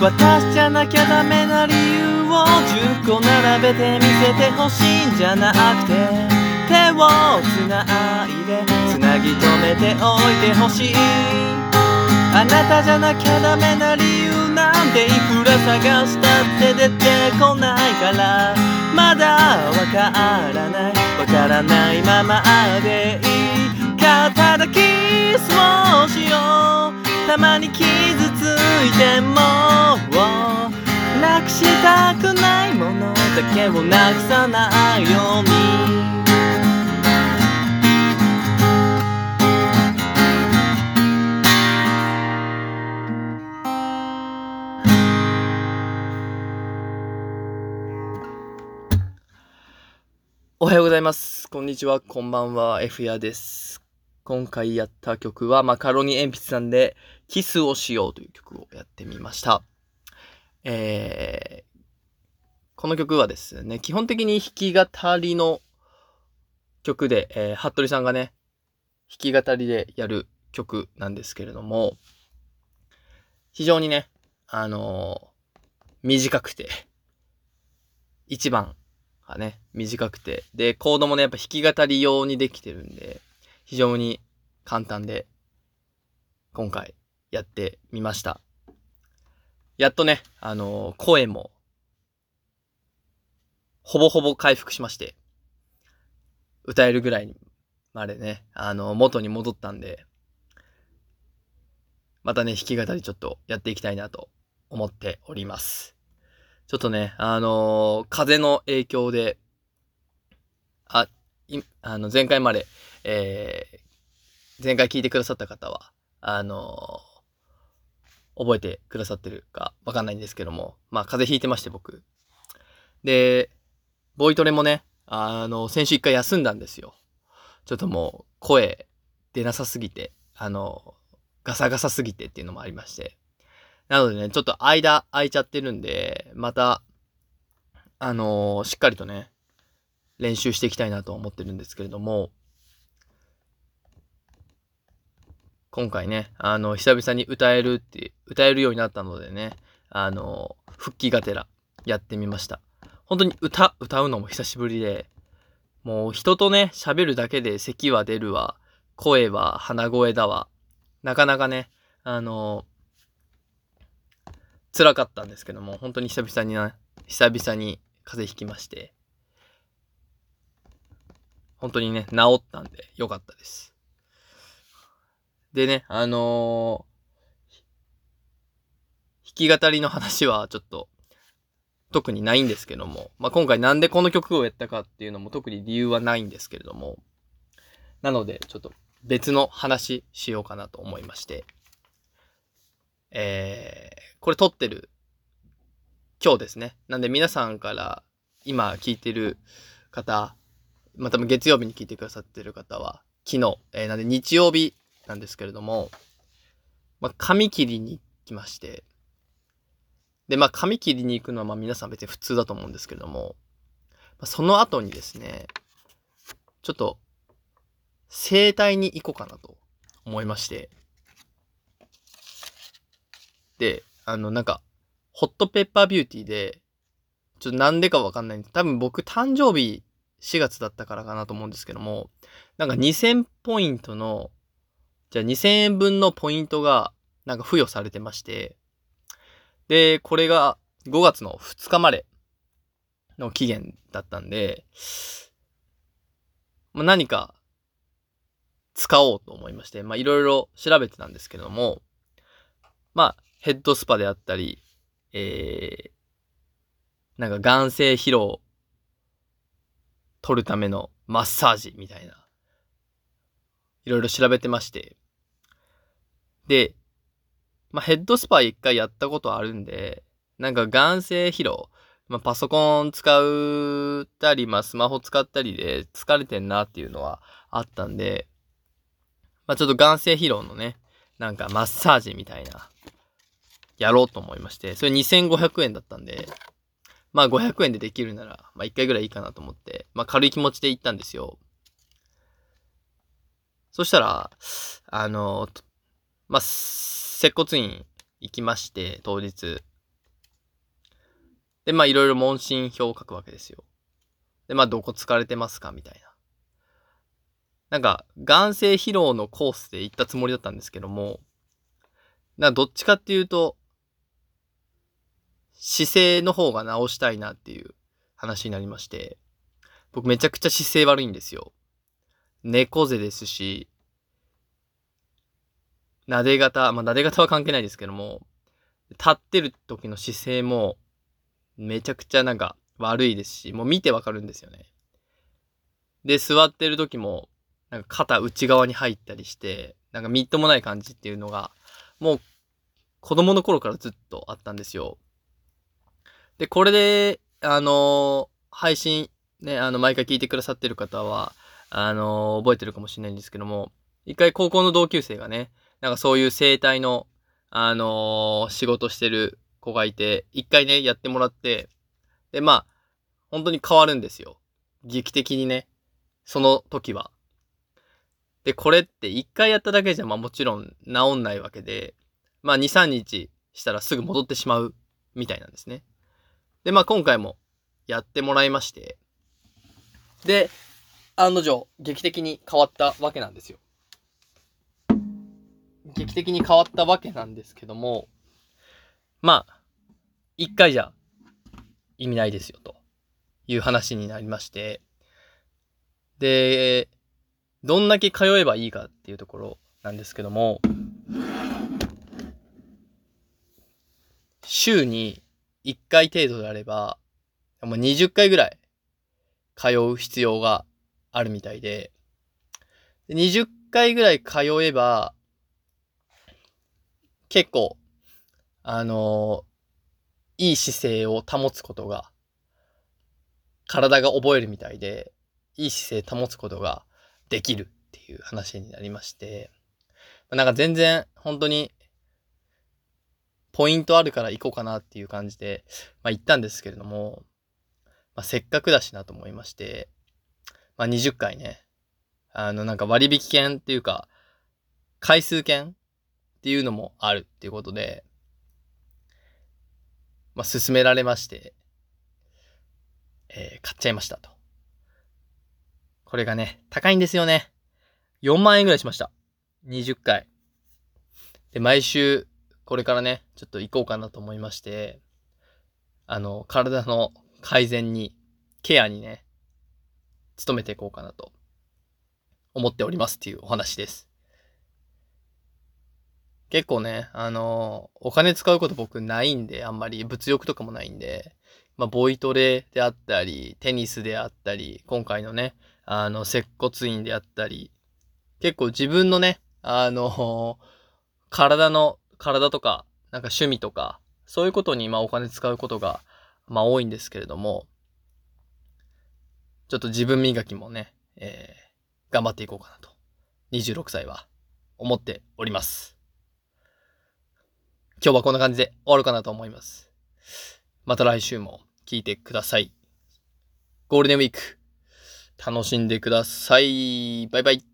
私じゃなきゃダメな理由を10個並べて見せてほしいんじゃなくて手をつないでつなぎ止めておいてほしいあなたじゃなきゃダメな理由なんていくら探したって出てこないからまだわからない。わからないままでいい。肩抱きそうしようたまに傷ついてもたくないものだけをなくさないようにおはようございます。こんにちは、こんばんは、F やです。今回やった曲はマカロニ鉛筆さんでキスをしようという曲をやってみました。えー、この曲はですね、基本的に弾き語りの曲で、えー、服部さんがね、弾き語りでやる曲なんですけれども、非常にね、あのー短くて、一番がね、短くて、で、コードもね、やっぱ弾き語り用にできてるんで、非常に簡単で、今回やってみました。やっとね、あのー声も、ほぼほぼ回復しまして、歌えるぐらいまでね、あの元に戻ったんで、またね、弾き語りちょっとやっていきたいなと思っております。ちょっとね、あのー風の影響で、あ、い、あの、前回まで、えー、前回聞いてくださった方は、あのー覚えてくださってるかわかんないんですけども、まあ、風邪ひいてまして僕。で、ボイトレもね、あの、先週一回休んだんですよ。ちょっともう、声出なさすぎて、あの、ガサガサすぎてっていうのもありまして。なのでね、ちょっと間空いちゃってるんで、また、あのしっかりとね、練習していきたいなと思ってるんですけれども、今回ね、あの、久々に歌えるって、歌えるようになったのでね、あの復帰がてらやってみました。本当に歌、歌うのも久しぶりで、もう人とね、喋るだけで咳は出るわ、声は鼻声だわ、なかなかね、あのー辛かったんですけども、本当に久々にな、久々に風邪ひきまして、本当にね、治ったんでよかったです。でね、あのー弾き語りの話はちょっと、特にないんですけども、まあ、今回なんでこの曲をやったかっていうのも特に理由はないんですけれども、なので、ちょっと別の話しようかなと思いまして、えー、これ撮ってる今日ですね。なんで皆さんから今聞いてる方、まあ、多分月曜日に聞いてくださってる方は、昨日、えー、なんで日曜日なんですけれども、まあ、髪切りに行きまして、で、まあ、髪切りに行くのはまあ皆さん別に普通だと思うんですけれども、その後にですね、ちょっと、整体に行こうかなと思いまして、で、あの、なんか、ホットペッパービューティーで、ちょっとなんでかわかんないんで。多分僕誕生日4月だったからかなと思うんですけども、なんか2000ポイントの、じゃあ2000円分のポイントがなんか付与されてまして、で、これが5月の2日までの期限だったんで、まあ、何か使おうと思いまして、まあいろいろ調べてたんですけども、まあヘッドスパであったり、えー、なんか眼性疲労取るためのマッサージみたいな、いろいろ調べてまして。で、まあ、ヘッドスパ一回やったことあるんで、なんか眼性疲労、まあ、パソコン使うたり、まあ、スマホ使ったりで疲れてんなっていうのはあったんで、まあ、ちょっと眼性疲労のね、なんかマッサージみたいな、やろうと思いまして、それ2500円だったんで、まあ500円でできるなら、まあ1回ぐらいいいかなと思って、まあ軽い気持ちで行ったんですよ。そしたら、あの、まあ、接骨院行きまして、当日。で、まあいろいろ問診票を書くわけですよ。で、まあどこ疲れてますかみたいな。なんか、眼性疲労のコースで行ったつもりだったんですけども、などっちかっていうと、姿勢の方が直したいなっていう話になりまして、僕めちゃくちゃ姿勢悪いんですよ。猫背ですし、撫で型、まあ、撫で型は関係ないですけども、立ってる時の姿勢も、めちゃくちゃなんか悪いですし、もう見てわかるんですよね。で、座ってる時も、なんか肩内側に入ったりして、なんかみっともない感じっていうのが、もう子供の頃からずっとあったんですよ。で、これで、あのー、配信、ね、あの、毎回聞いてくださってる方は、あのー、覚えてるかもしれないんですけども、一回高校の同級生がね、なんかそういう生態の、あのー、仕事してる子がいて、一回ね、やってもらって、で、まあ、本当に変わるんですよ。劇的にね、その時は。で、これって一回やっただけじゃ、まあもちろん治んないわけで、まあ2、3日したらすぐ戻ってしまうみたいなんですね。で、まあ今回もやってもらいまして、で、案の定、劇的に変わったわけなんですよ。劇的に変わったわけなんですけども、まあ、一回じゃ意味ないですよ、という話になりまして、で、どんだけ通えばいいかっていうところなんですけども、週に1回程度であれば、もう20回ぐらい通う必要があるみたいで、20回ぐらい通えば、結構、あのー、いい姿勢を保つことが、体が覚えるみたいで、いい姿勢保つことができるっていう話になりまして、なんか全然本当にポイントあるから行こうかなっていう感じで、まあ行ったんですけれども、まあせっかくだしなと思いまして、まあ20回ね、あのなんか割引券っていうか、回数券っていうのもあるっていうことで、まあ勧められまして、えー、買っちゃいましたと。これがね、高いんですよね。4万円ぐらいしました。20回。で、毎週、これからね、ちょっと行こうかなと思いまして、あの、体の改善に、ケアにね、努めていこうかなと思っておりますっていうお話です。結構ね、あの、お金使うこと僕ないんで、あんまり。物欲とかもないんで、まあ、ボイトレであったり、テニスであったり、今回のね、あの、接骨院であったり、結構自分のね、あの、体の、体とか、なんか趣味とか、そういうことにまあお金使うことが、まあ多いんですけれども、ちょっと自分磨きもね、えー、頑張っていこうかなと、26歳は思っております。今日はこんな感じで終わるかなと思います。また来週も聞いてください。ゴールデンウィーク、楽しんでください。バイバイ。